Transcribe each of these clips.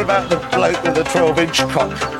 about the bloke with the 12 inch cock.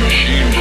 machine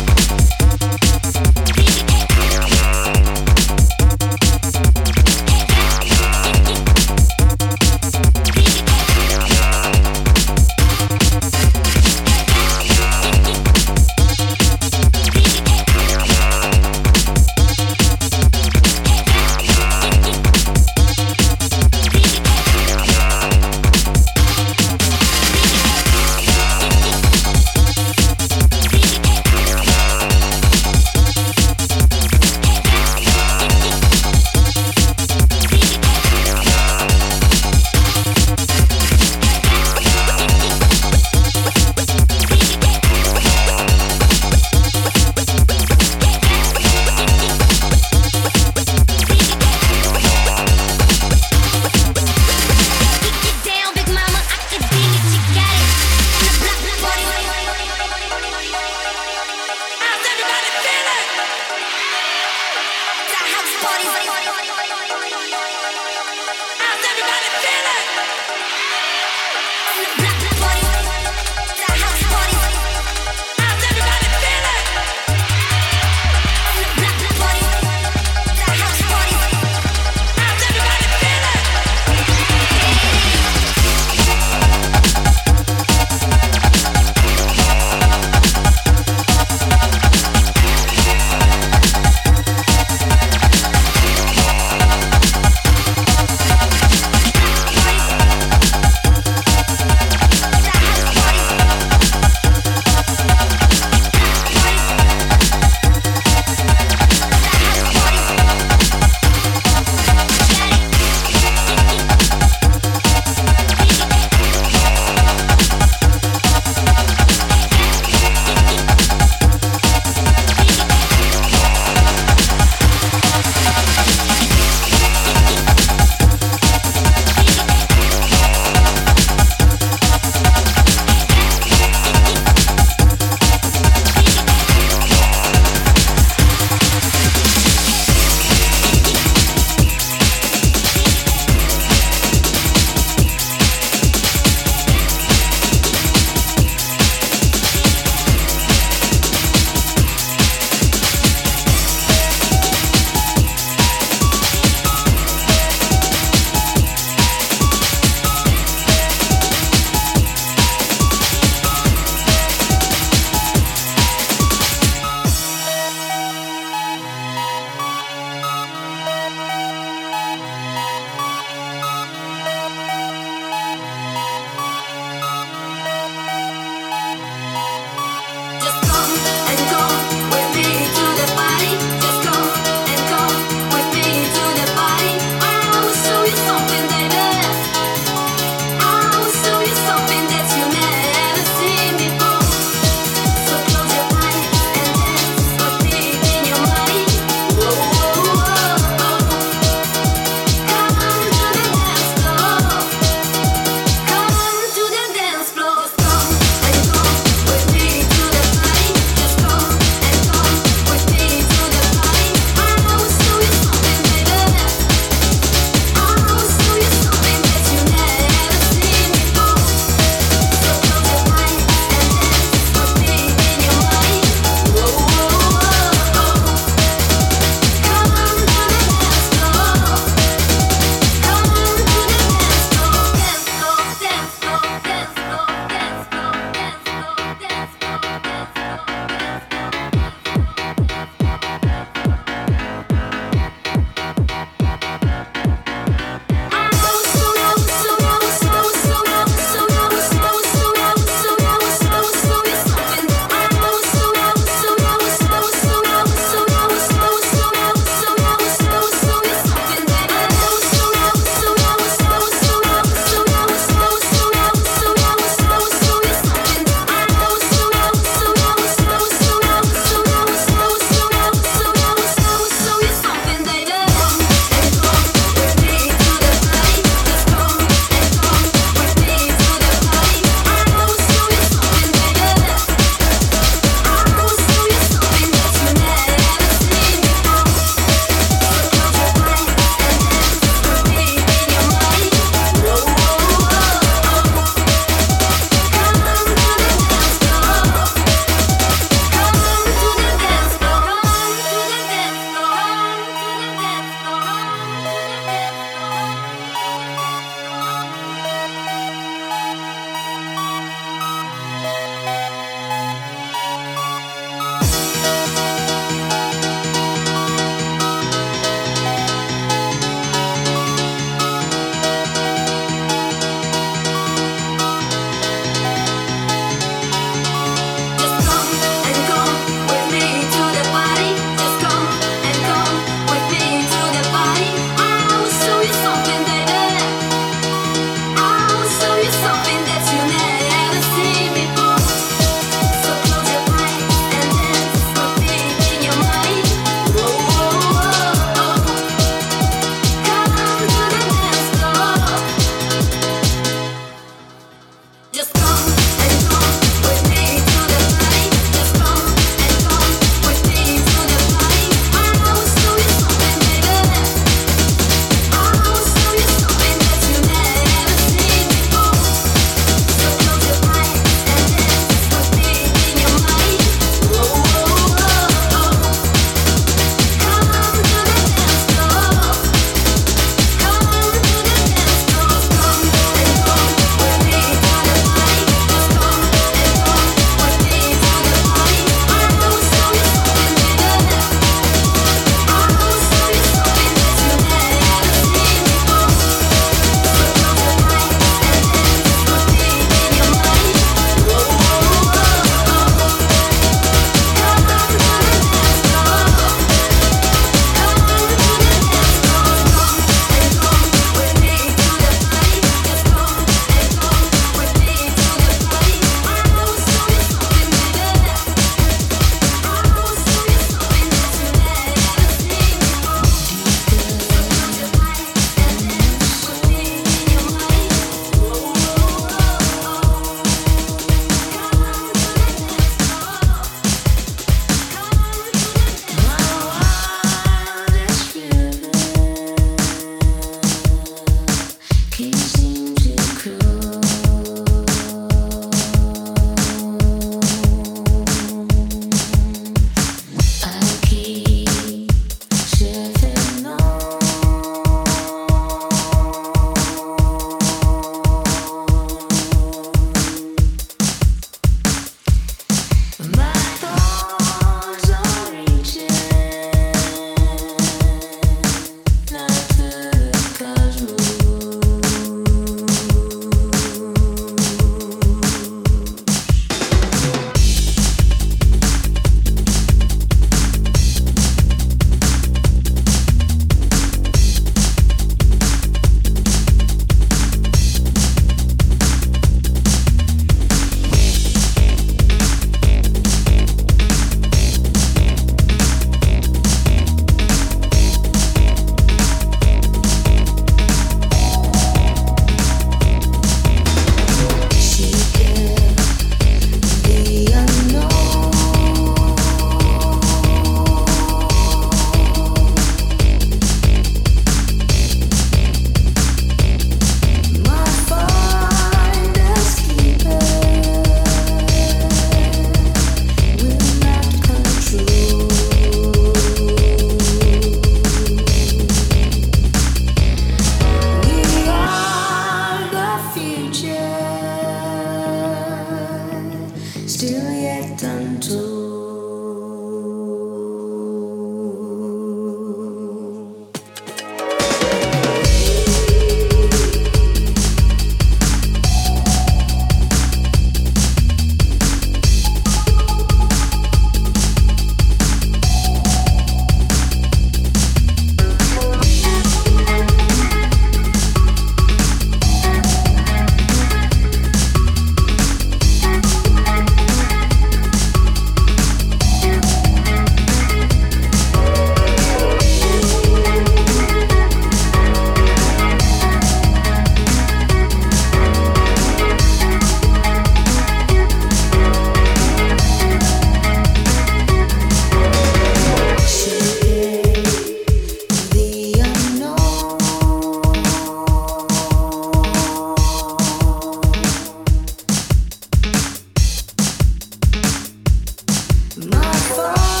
my fault.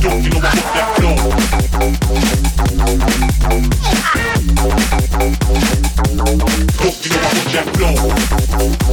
Don't you know I put that flow?